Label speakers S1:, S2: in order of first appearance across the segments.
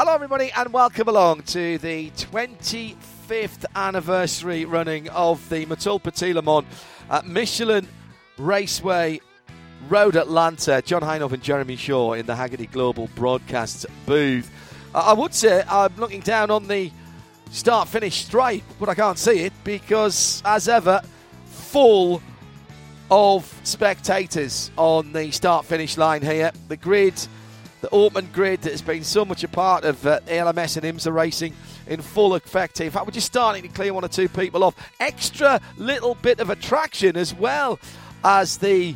S1: Hello, everybody, and welcome along to the 25th anniversary running of the Motul Petit at Michelin Raceway Road Atlanta. John Hindhaugh and Jeremy Shaw in the Hagerty Global Broadcast booth. Uh, I would say I'm looking down on the start finish stripe, but I can't see it because, as ever, full of spectators on the start finish line here. The grid the Ortman grid that has been so much a part of uh, ALMS and IMSA racing in full effect. In fact, we're just starting to clear one or two people off. Extra little bit of attraction as well as the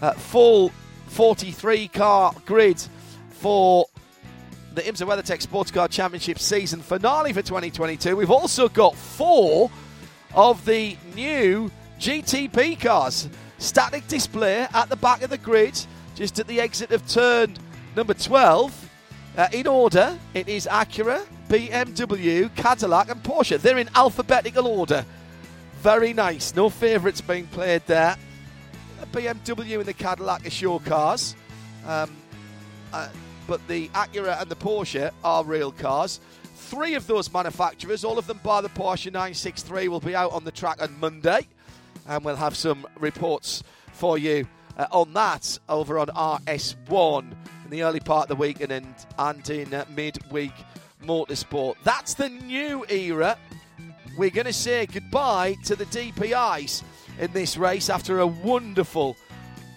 S1: uh, full 43 car grid for the IMSA WeatherTech Sports Car Championship season finale for 2022. We've also got four of the new GTP cars. Static display at the back of the grid, just at the exit of turn Number 12, uh, in order, it is Acura, BMW, Cadillac, and Porsche. They're in alphabetical order. Very nice. No favourites being played there. The BMW and the Cadillac are sure cars. Um, uh, but the Acura and the Porsche are real cars. Three of those manufacturers, all of them bar the Porsche 963, will be out on the track on Monday. And we'll have some reports for you uh, on that over on RS1 in the early part of the week and in, and in uh, midweek motorsport. That's the new era. We're going to say goodbye to the DPIs in this race after a wonderful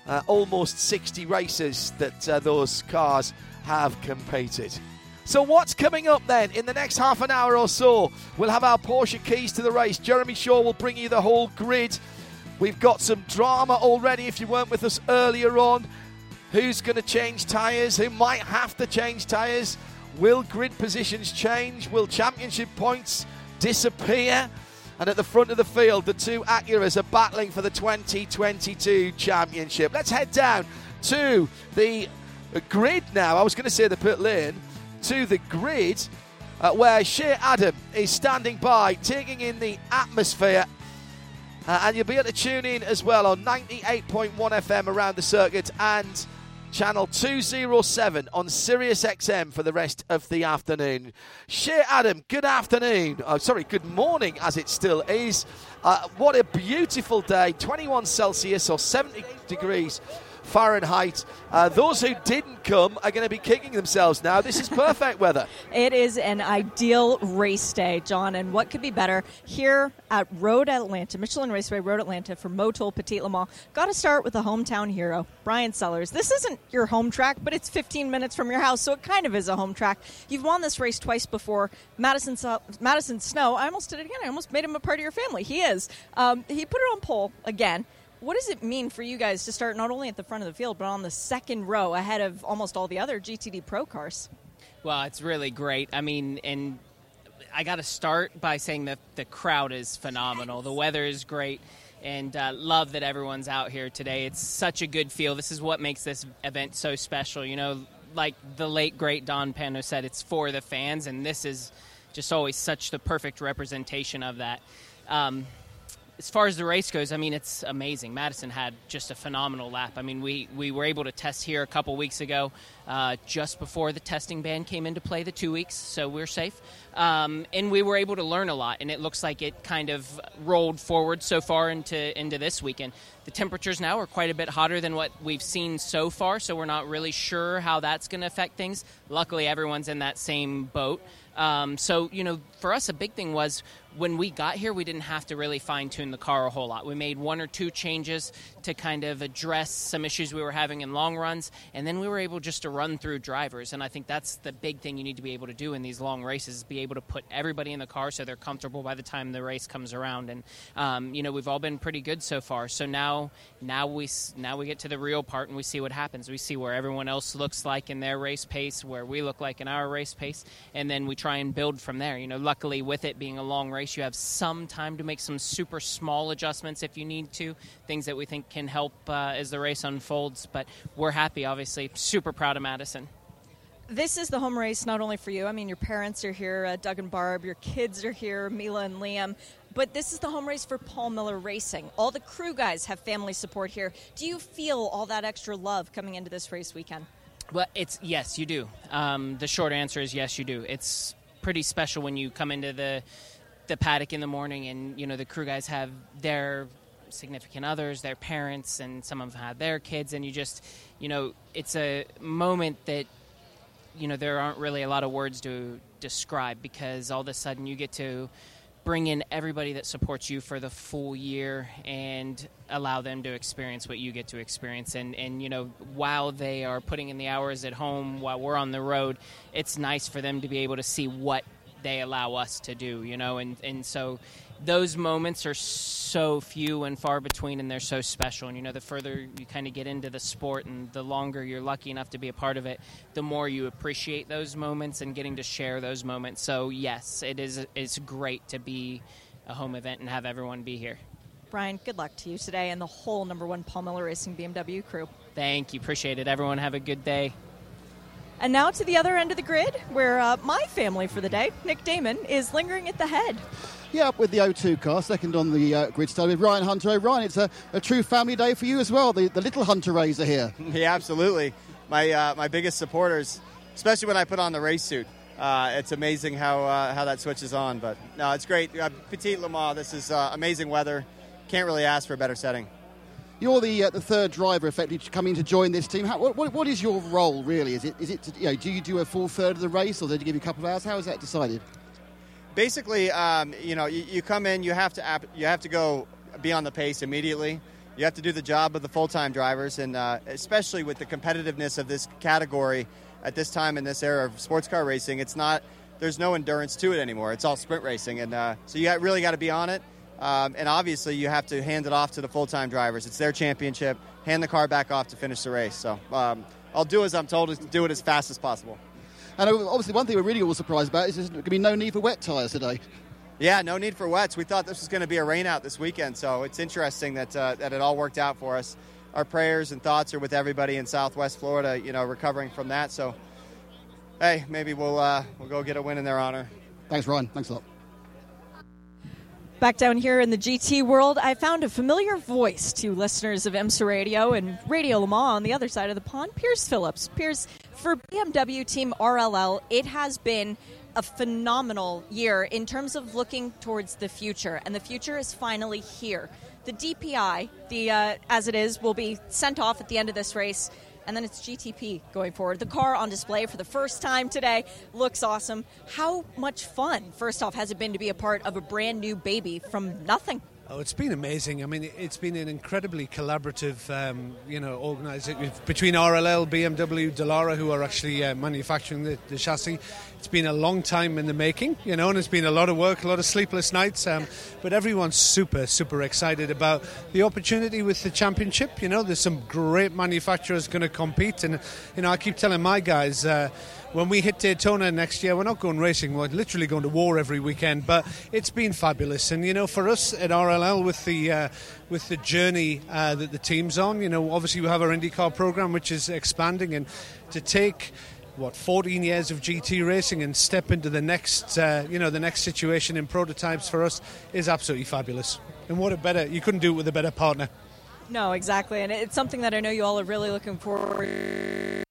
S1: uh, almost 60 races that uh, those cars have competed. So, what's coming up then? In the next half an hour or so, we'll have our Porsche keys to the race. Jeremy Shaw will bring you the whole grid. We've got some drama already if you weren't with us earlier on. Who's going to change tyres? Who might have to change tyres? Will grid positions change? Will championship points disappear? And at the front of the field, the two Acuras are battling for the 2022 championship. Let's head down to the grid now. I was going to say the pit lane, to the grid uh, where Shea Adam is standing by, taking in the atmosphere. Uh, and you'll be able to tune in as well on 98.1 FM around the circuit and channel 207 on Sirius XM for the rest of the afternoon. Shea Adam, good afternoon. Oh, sorry, good morning as it still is. Uh, what a beautiful day 21 Celsius or 70 degrees Fahrenheit. Uh, those who didn't come are going to be kicking themselves now. This is perfect weather.
S2: It is an ideal race day, John, and what could be better here at Road Atlanta, Michelin Raceway Road Atlanta for Motul Petit Le Mans. Got to start with a hometown hero, Bryan Sellers. This isn't your home track, but it's 15 minutes from your house, so it kind of is a home track. You've won this race twice before. Madison, Madison Snow, I almost did it again. I almost made him a part of your family. He is. Um, he put it on pole again. What does it mean for you guys to start not only at the front of the field, but on the second row ahead of almost all the other GTD Pro cars?
S3: Well, it's really great. I mean, and I got to start by saying that the crowd is phenomenal. The weather is great, and uh, love that everyone's out here today. It's such a good feel. This is what makes this event so special. You know, like the late great Don Panoz said, it's for the fans, and this is just always such the perfect representation of that. Um, as far as the race goes, I mean, it's amazing. Madison had just a phenomenal lap. I mean, we, we were able to test here a couple weeks ago, uh, just before the testing ban came into play, the two weeks, so we're safe. Um, and we were able to learn a lot, and it looks like it kind of rolled forward so far into, into this weekend. The temperatures now are quite a bit hotter than what we've seen so far, so we're not really sure how that's going to affect things. Luckily, everyone's in that same boat. Um, so, you know, for us, a big thing was when we got here, we didn't have to really fine tune the car a whole lot. We made one or two changes to kind of address some issues we were having in long runs, and then we were able just to run through drivers. And I think that's the big thing you need to be able to do in these long races: be able to put everybody in the car so they're comfortable by the time the race comes around. And um, you know, we've all been pretty good so far. So now, now we now we get to the real part and we see what happens. We see where everyone else looks like in their race pace, where we look like in our race pace, and then we try and build from there. You know, luckily with it being a long race you have some time to make some super small adjustments if you need to, things that we think can help uh, as the race unfolds. But we're happy, obviously, super proud of Madison.
S2: This is the home race not only for you. I mean, your parents are here, uh, Doug and Barb. Your kids are here, Mila and Liam. But this is the home race for Paul Miller Racing. All the crew guys have family support here. Do you feel all that extra love coming into this race weekend?
S3: Well, it's yes, you do. Um, the short answer is yes, you do. It's pretty special when you come into the the paddock in the morning, and you know the crew guys have their significant others, their parents, and some of them have their kids, and you just, you know, it's a moment that, you know, there aren't really a lot of words to describe because all of a sudden you get to bring in everybody that supports you for the full year and allow them to experience what you get to experience. And and you know while they are putting in the hours at home while we're on the road it's nice for them to be able to see what they allow us to do, you know, and, and so those moments are so few and far between and they're so special. And, you know, the further you kind of get into the sport and the longer you're lucky enough to be a part of it, the more you appreciate those moments and getting to share those moments. So, yes, it is it's great to be a home event and have everyone be here.
S2: Bryan, good luck to you today and the whole number one Paul Miller Racing BMW crew.
S3: Thank you. Appreciate it. Everyone have a good day.
S2: And now to the other end of the grid, where uh, my family for the day, Nick Damon, is lingering at the head.
S4: Yeah, up with the O2 car, second on the uh, grid start with Ryan Hunter. Ryan, it's a, a, true family day for you as well. The, the little Hunter-Reays are here.
S5: Yeah, absolutely. My uh, my biggest supporters, especially when I put on the race suit. Uh, it's amazing how uh, how that switches on. But no, it's great. Uh, Petit Le Mans. This is amazing weather. Can't really ask for a better setting.
S4: You're the uh, the third driver, effectively, coming to join this team. How, what, what is your role really? Is it is it to, you know do you do a full third of the race, or do you give you a couple of hours? How is that decided?
S5: Basically, um, you know, you, you, come in, you have to you have to go be on the pace immediately. You have to do the job of the full time drivers, and uh, especially with the competitiveness of this category at this time in this era of sports car racing, it's not there's no endurance to it anymore. It's all sprint racing, and uh, so you really got to be on it. Um, and obviously, you have to hand it off to the full time drivers. It's their championship. Hand the car back off to finish the race. So um, I'll do as I'm told, to do it as fast as possible.
S4: And obviously, one thing we're really all surprised about is there's going to be no need for wet tyres today.
S5: Yeah, no need for wets. We thought this was going to be a rain out this weekend, so it's interesting that uh, that it all worked out for us. Our prayers and thoughts are with everybody in Southwest Florida, you know, recovering from that. So, hey, maybe we'll uh, we'll go get a win in their honor.
S4: Thanks, Ryan. Thanks a lot.
S2: Back down here in the GT world, I found a familiar voice to listeners of IMSA Radio and Radio Le Mans on the other side of the pond, Piers Phillips. Piers, for BMW Team RLL, it has been a phenomenal year in terms of looking towards the future, and the future is finally here. The DPI, the uh, as it is, will be sent off at the end of this race and then it's GTP going forward. The car on display for the first time today looks awesome. How much fun, first off, has it been to be a part of a brand new baby from nothing?
S6: Oh, it's been amazing. I mean, it's been an incredibly collaborative, um, you know, organisation between RLL, BMW, Dallara, who are actually uh, manufacturing the, the, chassis. It's been a long time in the making, you know, and it's been a lot of work, a lot of sleepless nights. Um, but everyone's super, super excited about the opportunity with the championship. You know, there's some great manufacturers going to compete, and you know, I keep telling my guys. Uh, when we hit Daytona next year, we're not going racing, we're literally going to war every weekend. But it's been fabulous. And, you know, for us at RLL, with the, uh, with the journey uh, that the team's on, you know, obviously we have our IndyCar program, which is expanding. And to take what 14 years of GT racing and step into the next uh, you know the next situation in prototypes for us is absolutely fabulous and what a better you couldn't do it with a better partner
S2: no exactly and it's something that I know you all are really looking forward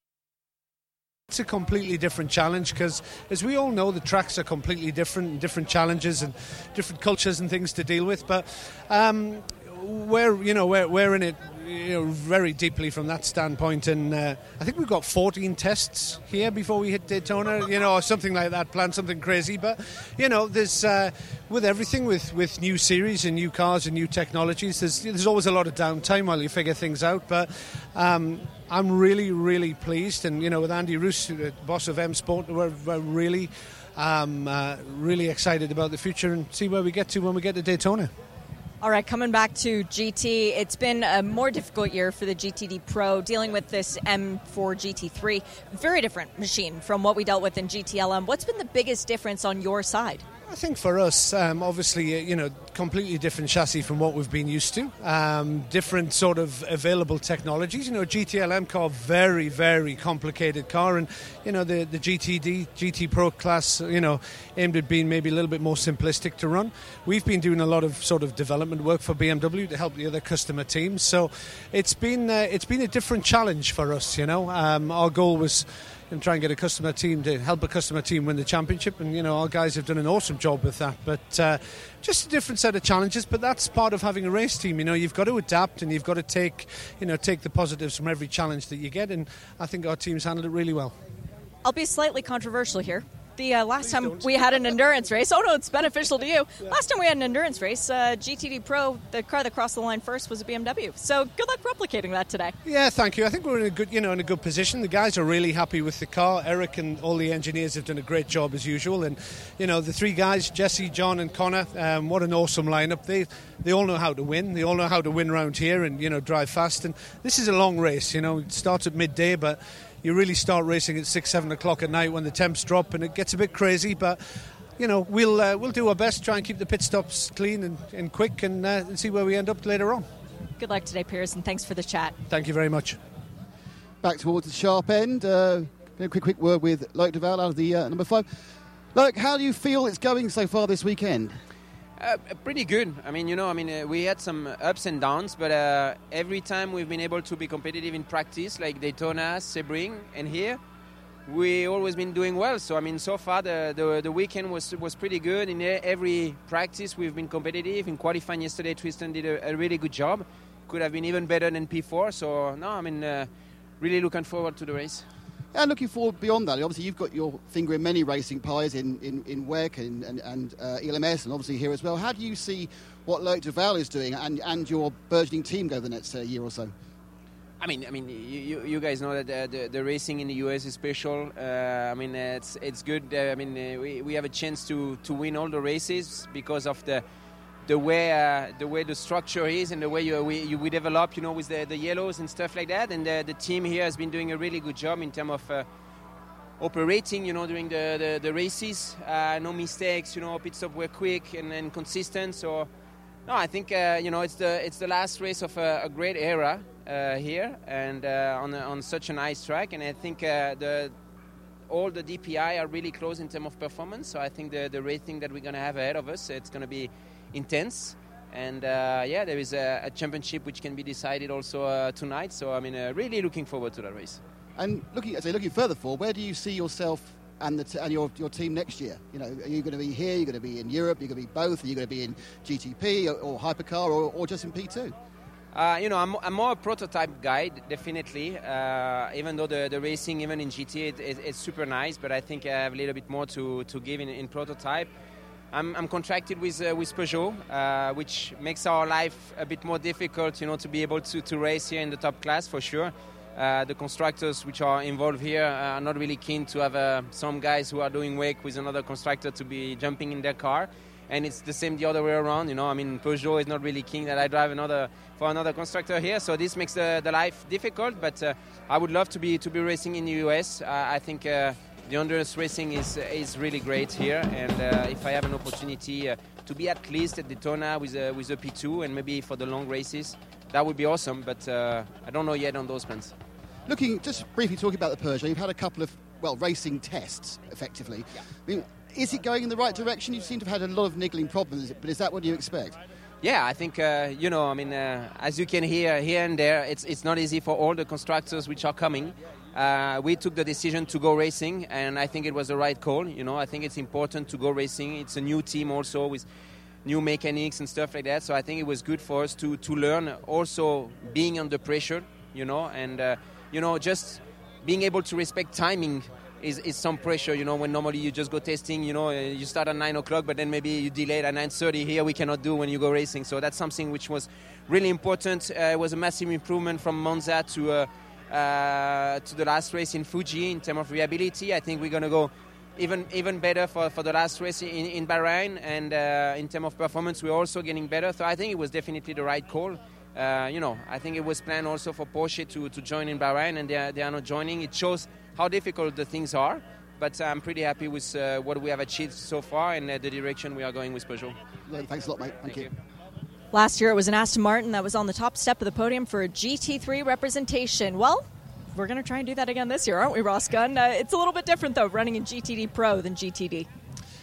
S6: it's a completely different challenge because, as we all know, the tracks are completely different, and different challenges and different cultures and things to deal with. But um, we're you know we're, we're in it you know very deeply from that standpoint, and uh, I think we've got 14 tests here before we hit Daytona, you know, or something like that. Plan something crazy, but you know, there's uh, with everything with with new series and new cars and new technologies, there's there's always a lot of downtime while you figure things out, but. Um, I'm really, really pleased, and you know, with Andy Roos, the boss of M Sport, we're, we're really, um, uh, really excited about the future and see where we get to when we get to Daytona.
S2: All right, coming back to GT, it's been a more difficult year for the GTD Pro dealing with this M4 GT3. Very different machine from what we dealt with in GTLM. What's been the biggest difference on your side?
S6: I think for us, um, obviously, uh, you know, completely different chassis from what we've been used to. Um, different sort of available technologies. You know, GTLM car, very, very complicated car, and you know the the GTD, GT Pro class, you know, aimed at being maybe a little bit more simplistic to run. We've been doing a lot of sort of development work for BMW to help the other customer teams. So it's been uh, it's been a different challenge for us. You know, um, our goal was and try and get a customer team to help a customer team win the championship. And you know, our guys have done an awesome job with that. But uh, just a different set of challenges. But that's part of having a race team. You know, you've got to adapt and you've got to take you know take the positives from every challenge that you get. And I think our teams handled it really well.
S2: I'll be slightly controversial here the uh, last
S6: Please
S2: time
S6: don't.
S2: we had an endurance race. Oh no, it's beneficial to you. Last time we had an endurance race, uh, GTD Pro, the car that crossed the line first was a BMW. So good luck replicating that today.
S6: Yeah, thank you. I think we're in a good, you know, in a good position. The guys are really happy with the car. Eric and all the engineers have done a great job as usual. And you know, the three guys, Jesse, John, and Connor, um, what an awesome lineup. They they all know how to win. They all know how to win around here and you know drive fast. And this is a long race. You know, it starts at midday, but you really start racing at six, seven o'clock at night when the temps drop, and it gets a bit crazy. But you know, we'll uh, we'll do our best, try and keep the pit stops clean and, and quick, and, uh, and see where we end up later on.
S2: Good luck today, Piers, and thanks for the chat.
S6: Thank you very much.
S4: Back towards the sharp end. Uh, a quick, quick word with Loic Duval out of the uh, number five. Loic, how do you feel it's going so far this weekend?
S7: Uh, pretty good. I mean, you know, I mean, uh, we had some ups and downs, but uh, every time we've been able to be competitive in practice, like Daytona, Sebring, and here, we always been doing well. So I mean, so far the, the, the weekend was was pretty good. In every practice, we've been competitive. In qualifying yesterday, Tristan did a, a really good job. Could have been even better than P4. So no, I mean, uh, really looking forward to the race.
S4: And looking forward beyond that, obviously you've got your finger in many racing pies in, in, in WEC and, and, and uh, ELMS and obviously here as well. How do you see what Loic Duval is doing and, and your burgeoning team go the next uh, year or so?
S7: I mean, I mean, you, you guys know that uh, the, the racing in the US is special. Uh, I mean, it's it's good. Uh, I mean, uh, we, we have a chance to, to win all the races because of the the way uh, the way the structure is and the way you we, you, we develop, you know, with the, the yellows and stuff like that. And the, the team here has been doing a really good job in terms of. Uh, operating, you know, during the, the, the races, uh, no mistakes, you know, pit stop were quick and, and consistent. So, no, I think uh, you know it's the it's the last race of a, a great era uh, here and uh, on a, on such a nice track. And I think the all the DPI are really close in terms of performance. So I think the the racing that we're gonna have ahead of us, it's gonna be intense. And uh, yeah, there is a, a, championship which can be decided also uh, tonight. So I mean, uh, really looking forward to that race.
S4: And looking, say, looking further forward, where do you see yourself and, the t- and your, your team next year? You know, are you going to be here? Are you going to be in Europe? You're you going to be both? Are you going to be in GTP or, or Hypercar or, or just in P2?
S7: Uh, you know, I'm, I'm, more a prototype guy, definitely. Uh, even though the, the racing, even in GT, it, it, it's super nice, but I think I have a little bit more to, to give in, in prototype. I'm, I'm, contracted with uh, with Peugeot, uh, which makes our life a bit more difficult, you know, to be able to, to race here in the top class for sure. Uh, the constructors which are involved here are not really keen to have uh, some guys who are doing WEC with another constructor to be jumping in their car. And it's the same the other way around, you know. I mean, Peugeot is not really keen that I drive another for another constructor here, so this makes the, the life difficult. But uh, I would love to be to be racing in the US. I think uh, the endurance racing is is really great here, and uh, if I have an opportunity uh, to be at least at Daytona with a, with a P2 and maybe for the long races, that would be awesome. But uh, I don't know yet on those plans.
S4: Looking just briefly talking about the Peugeot, you've had a couple of well racing tests effectively.
S7: Yeah.
S4: I mean, is it going in the right direction? You seem to have had a lot of niggling problems, but is that what you expect?
S7: Yeah, I think uh, you know. I mean, uh, as you can hear here and there, it's it's not easy for all the constructors which are coming. Uh, we took the decision to go racing, and I think it was the right call. You know, I think it's important to go racing. It's a new team also with new mechanics and stuff like that. So I think it was good for us to to learn also being under pressure, you know, and uh, you know just being able to respect timing is, is some pressure, you know, when normally you just go testing, you know, uh, you start at 9 o'clock, but then maybe you delay at 9.30. Here we cannot do when you go racing. So that's something which was really important. Uh, it was a massive improvement from Monza to, uh, uh, to the last race in Fuji in terms of reliability. I think we're going to go even even better for, for the last race in, in Bahrain. And uh, in terms of performance, we're also getting better. So I think it was definitely the right call. Uh, you know, I think it was planned also for Porsche to, to join in Bahrain, and they are, they are not joining. It shows how difficult the things are. But I'm pretty happy with uh, what we have achieved so far and uh, the direction we are going with Peugeot.
S4: Thanks a lot, mate. Thank, Thank you. you.
S2: Last year it was an Aston Martin that was on the top step of the podium for a GT3 representation. Well, we're going to try and do that again this year, aren't we, Ross Gunn? Uh, it's a little bit different, though, running in GTD Pro than GTD.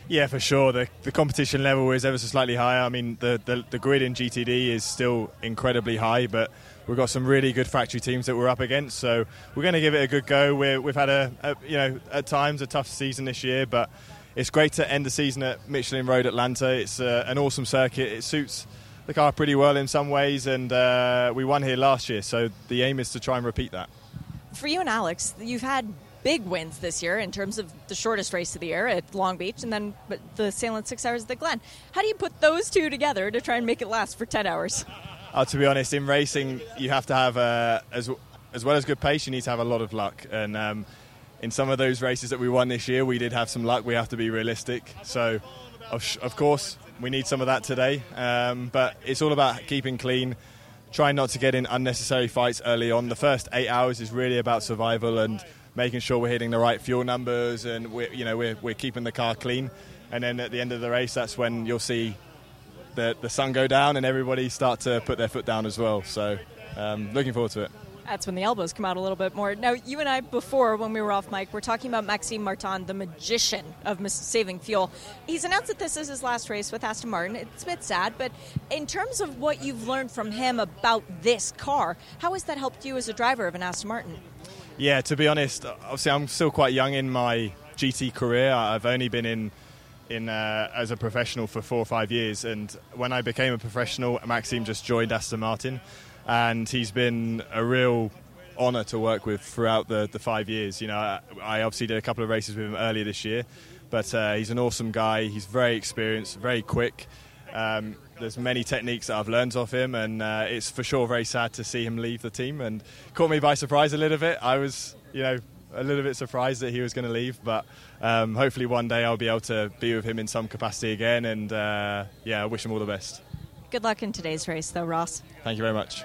S8: Yeah, for sure. The, the competition level is ever so slightly higher. I mean, the, the, the grid in GTD is still incredibly high, but we've got some really good factory teams that we're up against. So we're going to give it a good go. we have had a, a, you know at times a tough season this year, but it's great to end the season at Michelin Road Atlanta. It's uh, an awesome circuit. It suits the car pretty well in some ways, and uh, we won here last year. So the aim is to try and repeat that.
S2: For you and Alex, you've had big wins this year in terms of the shortest race of the year at Long Beach and then the Sahlen's Six Hours at the Glen. How do you put those two together to try and make it last for 10 hours?
S8: Uh, to be honest, in racing, you have to have, uh, as, as well as good pace, you need to have a lot of luck. And um, in some of those races that we won this year, we did have some luck. We have to be realistic. So, of, of course, we need some of that today. Um, but it's all about keeping clean trying not to get in unnecessary fights early on. The first eight hours is really about survival and making sure we're hitting the right fuel numbers and we're, you know we're, we're keeping the car clean. And then at the end of the race, that's when you'll see the the sun go down and everybody start to put their foot down as well. So um, looking forward to it.
S2: That's when the elbows come out a little bit more. Now, you and I, before when we were off mic, we're talking about Maxime Martin, the magician of saving fuel. He's announced that this is his last race with Aston Martin. It's a bit sad, but in terms of what you've learned from him about this car, how has that helped you as a driver of an Aston Martin?
S8: Yeah, to be honest, obviously I'm still quite young in my GT career. I've only been in in uh, as a professional for four or five years, and when I became a professional, Maxime just joined Aston Martin, and he's been a real honour to work with throughout the, the five years. You know, I, obviously did a couple of races with him earlier this year, but uh, he's an awesome guy. He's very experienced, very quick. Um, there's many techniques that I've learned off him, and uh, it's for sure very sad to see him leave the team. And caught me by surprise a little bit. I was, you know, a little bit surprised that he was going to leave, but um, hopefully one day I'll be able to be with him in some capacity again. And uh, yeah, I wish him all the best.
S2: Good luck in today's race, though, Ross.
S8: Thank you very much.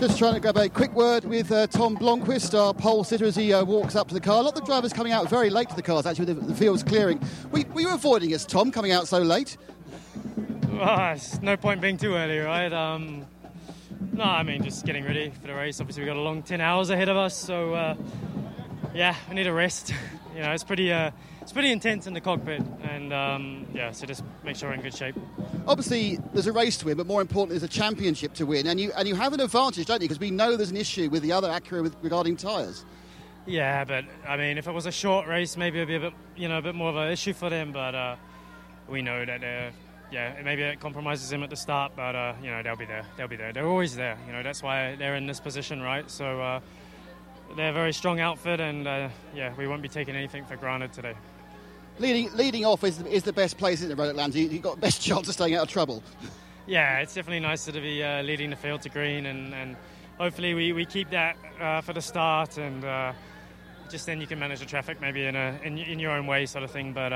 S4: Just trying to grab a quick word with uh, Tom Blomqvist, our pole sitter, as he uh, walks up to the car. A lot of the drivers coming out very late to the cars, actually, the, the field's clearing. We, were you avoiding us, Tom, coming out so late?
S9: Well, it's no point being too early, right? Um, no, I mean just getting ready for the race. Obviously, we've got a long 10 hours ahead of us, so uh, yeah, we need a rest. you know, it's pretty uh, it's pretty intense in the cockpit, and um, yeah, so just make sure we're in good shape.
S4: Obviously, there's a race to win, but more importantly, there's a championship to win, and you and you have an advantage, don't you? Because we know there's an issue with the other Acura with, regarding tyres.
S9: Yeah, but I mean, if it was a short race, maybe it'd be a bit, you know, a bit more of an issue for them. But uh, we know that they're yeah, maybe it compromises them at the start, but uh, you know they'll be there. They'll be there. They're always there. You know that's why they're in this position, right? So uh, they're a very strong outfit, and uh, yeah, we won't be taking anything for granted today.
S4: Leading leading off is, is the best place in the Road Atlanta. You, have got the best chance of staying out of trouble.
S9: Yeah, it's definitely nicer to be uh, leading the field to green, and, and hopefully we, we keep that uh, for the start, and uh, just then you can manage the traffic maybe in a in, in your own way, sort of thing. But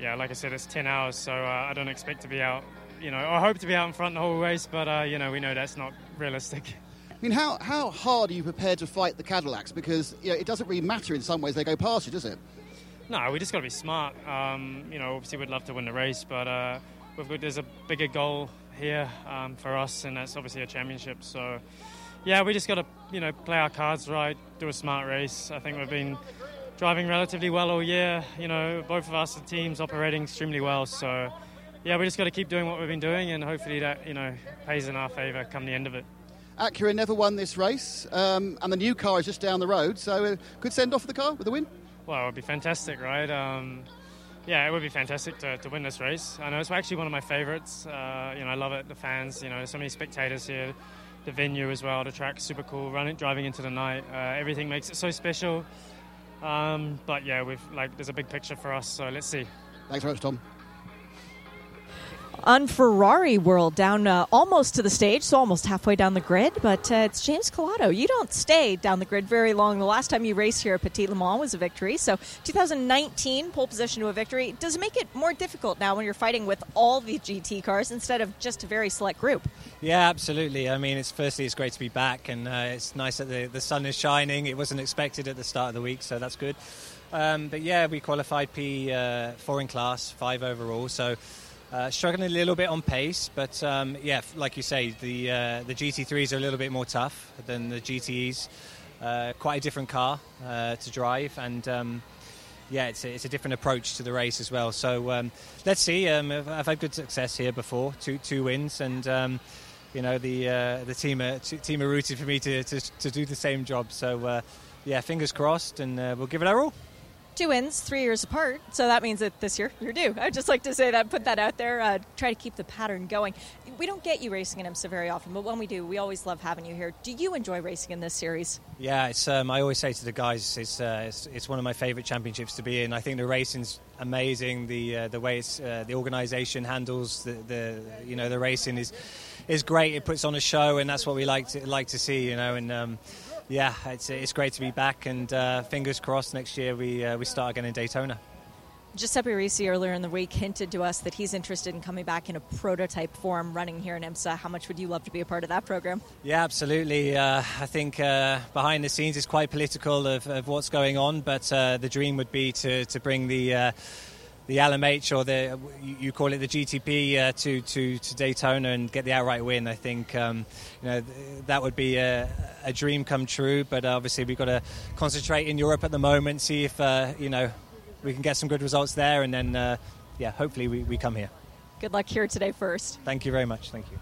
S9: yeah, like I said, it's 10 hours, so uh, I don't expect to be out, you know, I hope to be out in front the whole race, but, uh, you know, we know that's not realistic.
S4: I mean, how, how hard are you prepared to fight the Cadillacs? Because you know, it doesn't really matter in some ways they go past you, does it?
S9: No, we just got to be smart. Um, you know, obviously we'd love to win the race, but uh, got, there's a bigger goal here um, for us, and that's obviously a championship. So, yeah, we just got to, you know, play our cards right, do a smart race. I think we've been driving relatively well all year. You know, both of us, the teams operating extremely well. So, yeah, we just got to keep doing what we've been doing, and hopefully that you know pays in our favour come the end of it.
S4: Acura never won this race, um, and the new car is just down the road. So, uh, could send off the car with a win.
S9: Well, it would be fantastic, right? Um, yeah, it would be fantastic to, to win this race. I know it's actually one of my favourites. Uh, you know, I love it. The fans, you know, so many spectators here. The venue as well. The track, super cool. Running, driving into the night, uh, everything makes it so special. Um, but yeah, we've like there's a big picture for us. So let's see.
S4: Thanks very much, Tom
S2: on Ferrari World down uh, almost to the stage, so almost halfway down the grid. But uh, it's James Calado. You don't stay down the grid very long. The last time you raced here at Petit Le Mans was a victory. So 2019 pole position to a victory. Does it make it more difficult now when you're fighting with all the GT cars instead of just a very select group?
S10: Yeah, absolutely. I mean, it's firstly it's great to be back, and uh, it's nice that the, the sun is shining. It wasn't expected at the start of the week, so that's good. Um, but yeah, we qualified P4 uh, in class, five overall. So uh, struggling a little bit on pace, but um, yeah, like you say, the uh, the GT3s are a little bit more tough than the GTEs. Uh, quite a different car uh, to drive, and um, yeah, it's a, it's a different approach to the race as well. So um, let's see. Um, I've had good success here before, two two wins, and um, you know the uh, the team are, team are rooted for me to, to, to do the same job. So yeah, fingers crossed, and we'll give it our all
S2: two wins, three years apart. So that means that this year you're due. I'd just like to say that, put that out there, uh, try to keep the pattern going. We don't get you racing in IMSA very often, but when we do, we always love having you here. Do you enjoy racing in this series?
S10: Yeah, it's. Um, I always say to the guys, it's, uh, it's, it's one of my favourite championships to be in. I think the racing's amazing. The uh, the way it's, uh, the organisation handles the, the you know the racing is is great. It puts on a show, and that's what we like to like to see. You know, and um, yeah, it's, it's great to be back, and uh, fingers crossed next year we, uh, we start again in Daytona.
S2: Giuseppe Risi earlier in the week hinted to us that he's interested in coming back in a prototype form running here in IMSA. How much would you love to be a part of that program?
S10: Yeah, absolutely. Uh, I think uh, behind the scenes it's quite political of, of what's going on, but uh, the dream would be to, to bring the uh, the LMH or the you call it the GTP uh, to, to, to Daytona and get the outright win. I think um, you know that would be a, a dream come true. But obviously we've got to concentrate in Europe at the moment, see if uh, you know we can get some good results there, and then uh, yeah, hopefully we, we come here.
S2: Good luck here today first.
S10: Thank you very much. Thank you.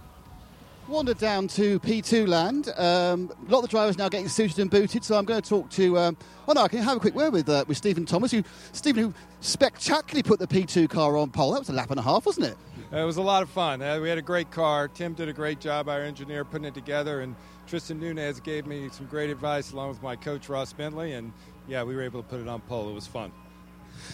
S4: Wandered down to P2 land. Um, a lot of the drivers now getting suited and booted, so I'm going to talk to. Um, oh no, I can have a quick word with uh, with Steven Thomas, who Steven who spectacularly put the P2 car on pole. That was a lap and a half, wasn't it?
S11: Uh, it was a lot of fun. Uh, we had a great car. Tim did a great job, our engineer, putting it together, and Tristan Nunez gave me some great advice along with my coach Ross Bentley, and yeah, we were able to put it on pole. It was fun.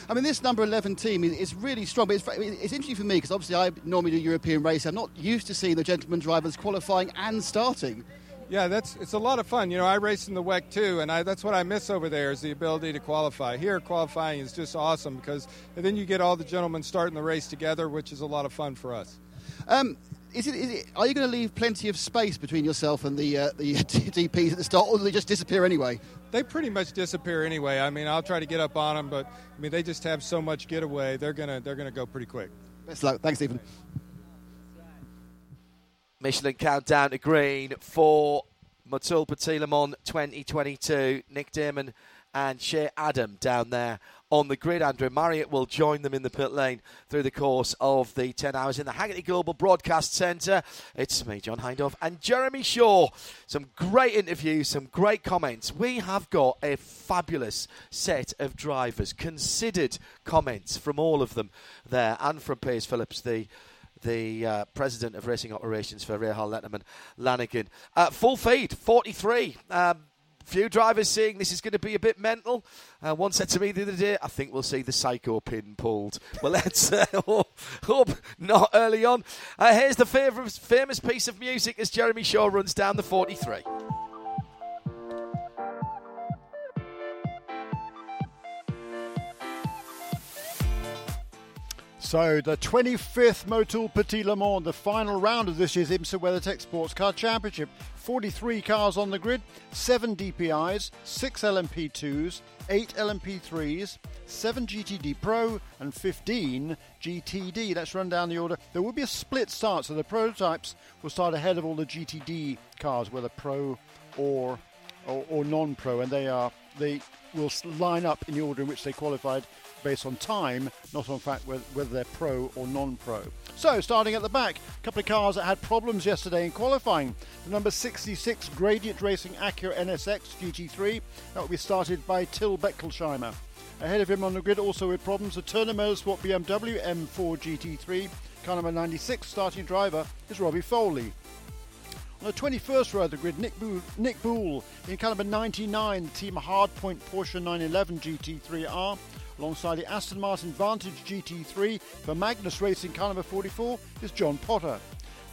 S4: I mean, this number 11 team is, really strong, but it's, it's interesting for me because obviously I normally do European race. I'm not used to seeing the gentleman drivers qualifying and starting.
S11: Yeah, that's it's a lot of fun. You know, I race in the WEC too, and I, that's what I miss over there is the ability to qualify. Here, qualifying is just awesome because then you get all the gentlemen starting the race together, which is a lot of fun for us.
S4: Um, is it, is it, are you going to leave plenty of space between yourself and the uh, the DPs at the start, or do they just disappear anyway?
S11: They pretty much disappear anyway. I mean, I'll try to get up on them, but I mean, they just have so much getaway. They're gonna they're gonna go pretty quick.
S4: Best luck. Thanks, Steven.
S1: Michelin countdown to green for Motul Petit Le Mans 2022. Nick Damon and Shea Adam down there on the grid. Andrew Marriott will join them in the pit lane through the course of the 10 hours in the Hagerty Global Broadcast Centre. It's me, John Hindhaugh, and Jeremy Shaw. Some great interviews, some great comments. We have got a fabulous set of drivers, considered comments from all of them there, and from Piers Phillips, the the uh, president of racing operations for Rahal Letterman Lanigan. Uh, full feed, 43. Um, few drivers seeing this is going to be a bit mental. Uh, one said to me the other day, I think we'll see the psycho pin pulled. Well, let's uh, hope not early on. Uh, here's the famous, famous piece of music as Jeremy Shaw runs down the 43.
S12: So the 25th Motul Petit Le Mans, the final round of this year's IMSA WeatherTech Sports Car Championship. 43 cars on the grid, 7 DPIs, 6 LMP2s, 8 LMP3s, 7 GTD Pro, and 15 GTD. Let's run down the order. There will be a split start, so the prototypes will start ahead of all the GTD cars, whether Pro or or, or non-pro, and they are they will line up in the order in which they qualified based on time, not on fact whether they're pro or non-pro. So, starting at the back, a couple of cars that had problems yesterday in qualifying. The number 66 Gradient Racing Acura NSX GT3, that will be started by Till Bechtolsheimer. Ahead of him on the grid, also with problems, the Turner Motorsport BMW M4 GT3. Car number 96, starting driver is Robby Foley. On the 21st row of the grid, Nick, Bo- Nick Boulle in car number 99, the team Hardpoint Porsche 911 GT3R. Alongside the Aston Martin Vantage GT3 for Magnus Racing car number 44 is John Potter.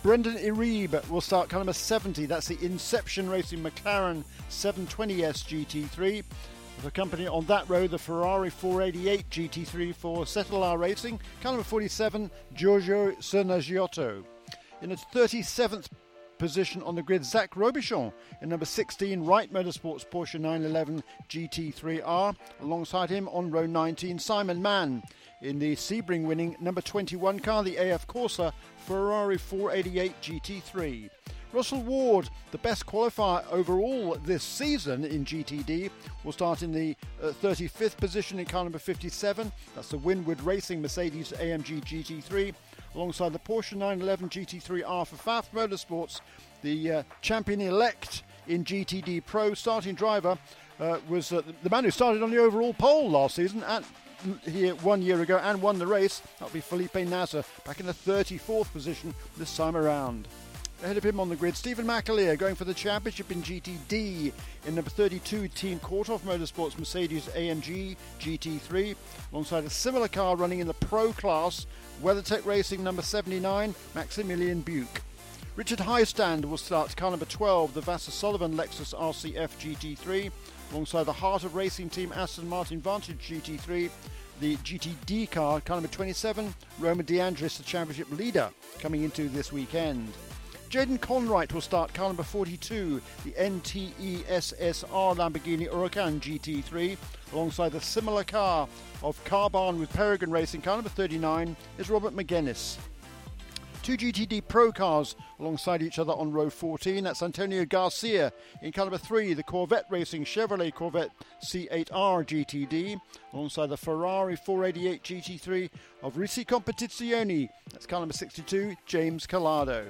S12: Brendan Iribe will start car number 70, that's the Inception Racing McLaren 720S GT3. The company on that row, the Ferrari 488 GT3 for Cetilar Racing, car number 47, Giorgio Sernagiotto. In its 37th position on the grid, Zach Robichon in number 16, Wright Motorsports Porsche 911 GT3R. Alongside him on row 19, Simon Mann in the Sebring winning number 21 car, the AF Corsa Ferrari 488 GT3. Russell Ward, the best qualifier overall this season in GTD, will start in the uh, 35th position in car number 57. That's the Winward Racing Mercedes AMG GT3 alongside the Porsche 911 GT3R for Pfaff Motorsports, the uh, champion elect in GTD Pro. Starting driver uh, was uh, the man who started on the overall pole last season and here one year ago and won the race. That'll be Felipe Nasr back in the 34th position this time around. Ahead of him on the grid, Stevan McAleer going for the championship in GTD in number 32 Team Korthoff Motorsports Mercedes AMG GT3, alongside a similar car running in the Pro class, WeatherTech Racing number 79 Maximilian Buhk. Richard Heistand will start car number 12, the Vasser Sullivan Lexus RCF GT3, alongside the Heart of Racing Team Aston Martin Vantage GT3, the GTD car, car number 27, Roman De Angelis, the championship leader, coming into this weekend. Jaden Conwright will start car number 42, the NTE SSR Lamborghini Huracan GT3, alongside the similar car of Carbahn with Peregrine Racing, car number 39 is Robert Megennis. Two GTD Pro cars alongside each other on row 14. That's Antonio Garcia in car number 3, the Corvette Racing Chevrolet Corvette C8R GTD, alongside the Ferrari 488 GT3 of Risi Competizione. That's car number 62, James Calado.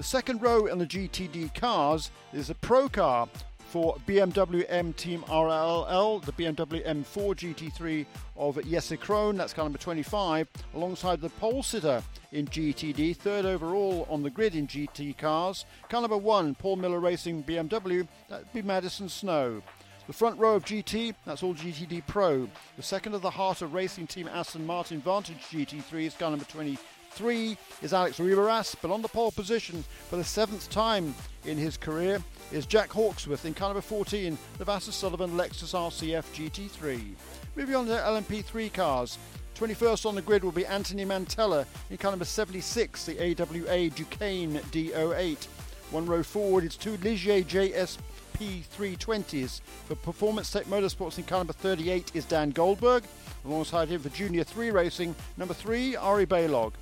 S12: The second row in the GTD cars is a Pro car for BMW M Team RLL, the BMW M4 GT3 of Jesse Krohn, that's car number 25, alongside the pole sitter in GTD, third overall on the grid in GT cars. Car number 1, Paul Miller Racing BMW, that'd be Madison Snow. The front row of GT, that's all GTD Pro. The second of the heart of racing team Aston Martin Vantage GT3 is car number 20. Three is Alex Riberas, but on the pole position for the seventh time in his career is Jack Hawksworth in car number 14, the Vasser Sullivan Lexus RCF GT3. Moving on to LMP3 cars. 21st on the grid will be Anthony Mantella in car number 76, the AWA Duqueine D08. One row forward is two Ligier JSP 320s. For Performance Tech Motorsports in car number 38 is Dan Goldberg. Alongside him for Junior 3 Racing, number 3, Ari Balogh.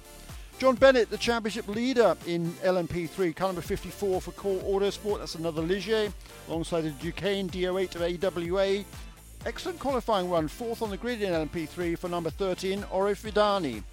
S12: John Bennett, the championship leader in LMP3, car number 54 for Core Autosport. That's another Ligier, alongside the Duqueine D08 of AWA. Excellent qualifying run, fourth on the grid in LMP3 for number 13, Orey Fidani.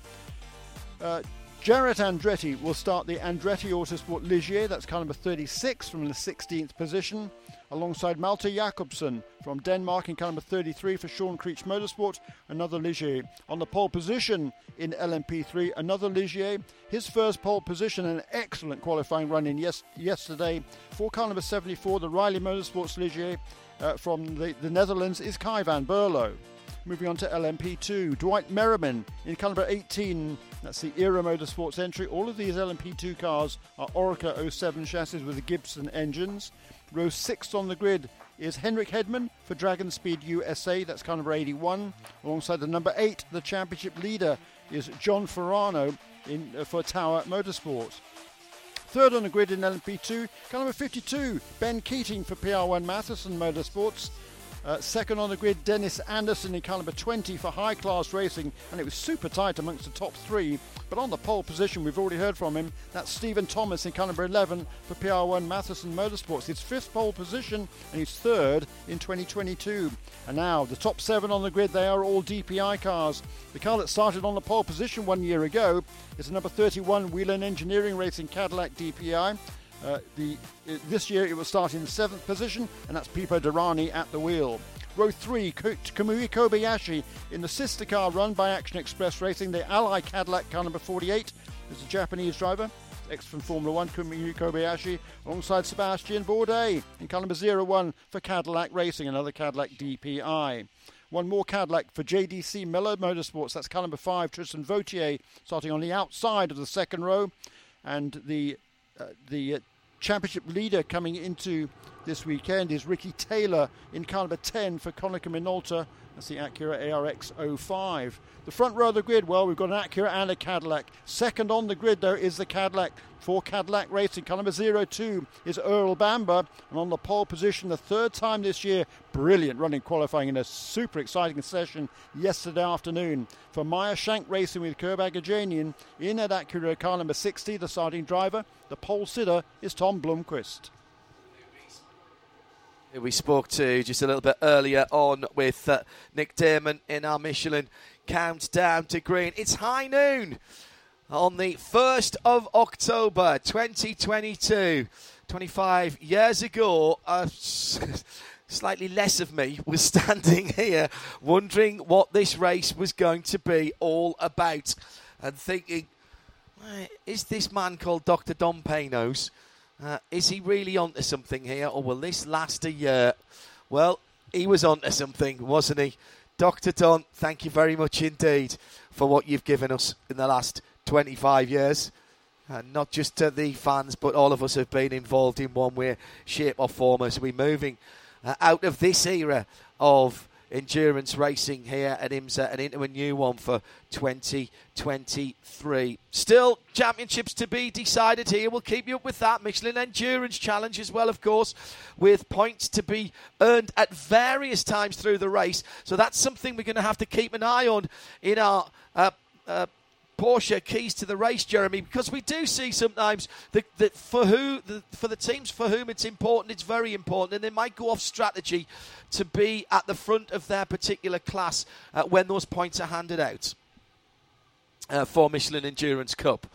S12: Uh, Jarrett Andretti will start the Andretti Autosport Ligier, that's car number 36 from the 16th position, alongside Malte Jakobsen from Denmark in car number 33 for Sean Creech Motorsport, another Ligier. On the pole position in LMP3, another Ligier. His first pole position, an excellent qualifying run in yes- yesterday for car number 74, the Riley Motorsports Ligier uh, from the, the Netherlands, is Kai van Berlo. Moving on to LMP2, Dwight Merriman in car number 18. That's the Era Motorsports entry. All of these LMP2 cars are Oreca 07 chassis with the Gibson engines. Row 6 on the grid is Henrik Hedman for Dragon Speed USA. That's car number 81. Alongside the number 8, the championship leader is John Farano in, uh, for Tower Motorsport. Third on the grid in LMP2, car number 52, Ben Keating for PR1 Mathiasen Motorsports. Uh, second on the grid, Dennis Andersen in car number 20 for high class racing, and it was super tight amongst the top three. But on the pole position, we've already heard from him. That's Steven Thomas in car number 11 for PR1 Mathiasen Motorsports. His fifth pole position, and he's third in 2022. And now, the top seven on the grid, they are all DPI cars. The car that started on the pole position one year ago is the number 31 Whelen Engineering Racing Cadillac DPI. Uh, the, uh, this year it will start in seventh position, and that's Pipo Derani at the wheel. Row 3, Kamui Kobayashi in the sister car run by Action Express Racing. The Ally Cadillac car number 48 is a Japanese driver. Ex from Formula One, Kamui Kobayashi, alongside Sebastian Bourdais in car number 01 for Cadillac Racing, another Cadillac DPI. One more Cadillac for JDC Miller Motorsports. That's car number five, Tristan Vautier, starting on the outside of the second row. And the uh, the uh, championship leader coming into this weekend is Ricky Taylor in car number 10 for Konica Minolta. That's the Acura ARX 05. The front row of the grid, well, we've got an Acura and a Cadillac. Second on the grid, though, is the Cadillac for Cadillac Racing. Car number 02 is Earl Bamber. And on the pole position, the third time this year, brilliant running qualifying in a super exciting session yesterday afternoon. For Meyer Shank Racing with Curb Agajanian in at Acura car number 60, the starting driver. The pole sitter is Tom Blomqvist
S1: we spoke to just a little bit earlier on with uh, Nick Damon in our Michelin countdown to green. It's high noon on the 1st of October 2022. 25 years ago, uh, slightly less of me was standing here wondering what this race was going to be all about and thinking, is this man called Dr. Don Panoz? Uh, is he really onto something here, or will this last a year? Well, he was onto something, wasn't he? Dr. Don, thank you very much indeed for what you've given us in the last 25 years. Uh, not just to the fans, but all of us have been involved in one way, shape, or form as we're moving uh, out of this era of endurance racing here at IMSA and into a new one for 2023. Still, championships to be decided here. We'll keep you up with that. Michelin Endurance Challenge as well, of course, with points to be earned at various times through the race. So that's something we're going to have to keep an eye on in our. Uh, uh, Porsche keys to the race, Jeremy, because we do see sometimes that, that for who the, for the teams for whom it's important, it's very important, and they might go off strategy to be at the front of their particular class uh, when those points are handed out uh, for Michelin Endurance Cup.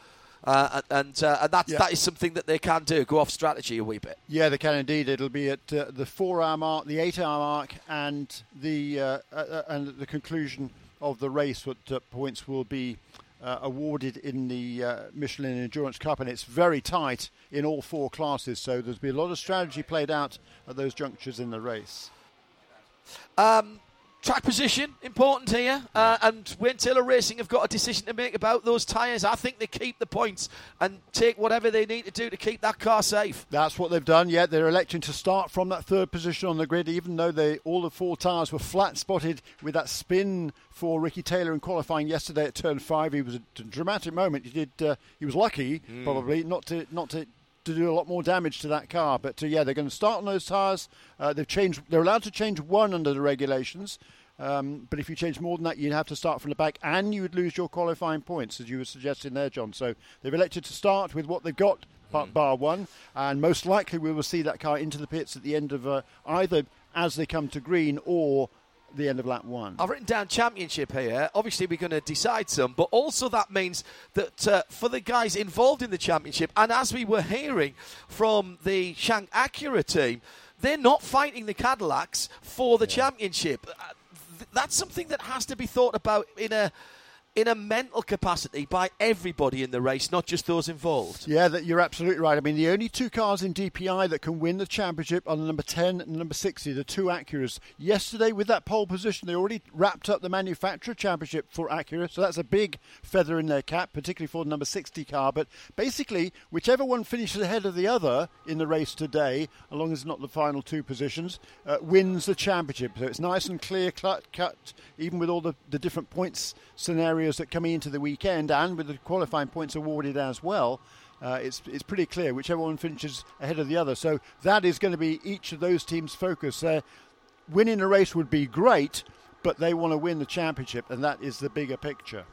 S1: Uh, and uh, and that yeah. that is something that they can do. Go off strategy a wee bit.
S12: Yeah, they can indeed. It'll be at uh, the four-hour mark, the eight-hour mark, and the uh, uh, and the conclusion of the race. What points will be uh, awarded in the uh, Michelin Endurance Cup, and it's very tight in all four classes. So there's been a lot of strategy played out at those junctures in the race.
S1: Um, Track position important here, uh, and Wayne Taylor Racing have got a decision to make about those tyres. I think they keep the points and take whatever they need to do to keep that car safe.
S12: That's what they've done. Yeah, they're electing to start from that third position on the grid, even though they all the four tyres were flat spotted with that spin for Ricky Taylor in qualifying yesterday at turn five. He was a dramatic moment. He did. Uh, he was lucky, mm. probably, not to not to to do a lot more damage to that car. But uh, yeah, they're going to start on those tyres. Uh, they've changed. They're allowed to change one under the regulations. Um, but if you change more than that, you'd have to start from the back, and you would lose your qualifying points, as you were suggesting there, John. So they've elected to start with what they've got, mm. bar one, and most likely we will see that car into the pits at the end of uh, either as they come to green or the end of lap one.
S1: I've written down championship here. Obviously, we're going to decide some, but also that means that uh, for the guys involved in the championship, and as we were hearing from the Shank Acura team, they're not fighting the Cadillacs for the yeah. championship. Uh, that's something that has to be thought about in a in a mental capacity by everybody in the race, not just those involved.
S12: Yeah, that you're absolutely right. I mean, the only two cars in DPI that can win the championship are the number 10 and number 60, the two Acuras. Yesterday, with that pole position, they already wrapped up the manufacturer championship for Acura, so that's a big feather in their cap, particularly for the number 60 car. But basically, whichever one finishes ahead of the other in the race today, as long as it's not the final two positions, uh, wins the championship. So it's nice and clear cut, cut even with all the, the different points scenarios that coming into the weekend and with the qualifying points awarded as well. Uh, it's it's pretty clear whichever one finishes ahead of the other. So that is going to be each of those teams' focus. Uh, winning a race would be great, but they want to win the championship, and that is the bigger picture.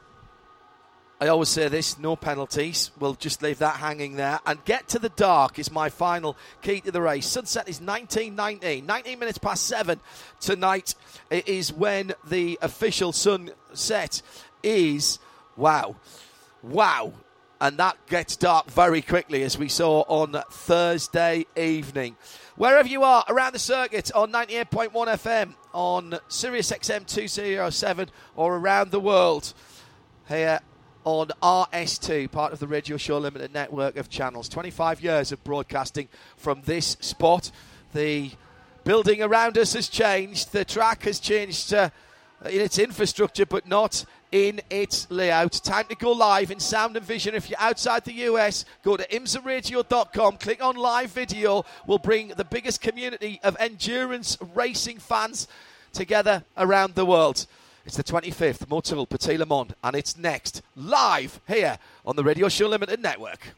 S1: I always say this no penalties. We'll just leave that hanging there. And get to the dark is my final key to the race. Sunset is 1919. 19 minutes past 7 tonight is when the official sunset is. Wow. Wow. and that gets dark very quickly, as we saw on Thursday evening. Wherever you are around the circuit on 98.1 FM, on Sirius XM 207, or around the world here on RS2, part of the Radio Show Limited network of channels. 25 years of broadcasting from this spot. The building around us has changed, the track has changed uh, in its infrastructure, but not in its layout. Time to go live in sound and vision. If you're outside the US, go to imsaradio.com, click on live video. We'll bring the biggest community of endurance racing fans together around the world. It's the 25th Motul Petit Le Mans, and it's next live here on the Radio Show Limited Network.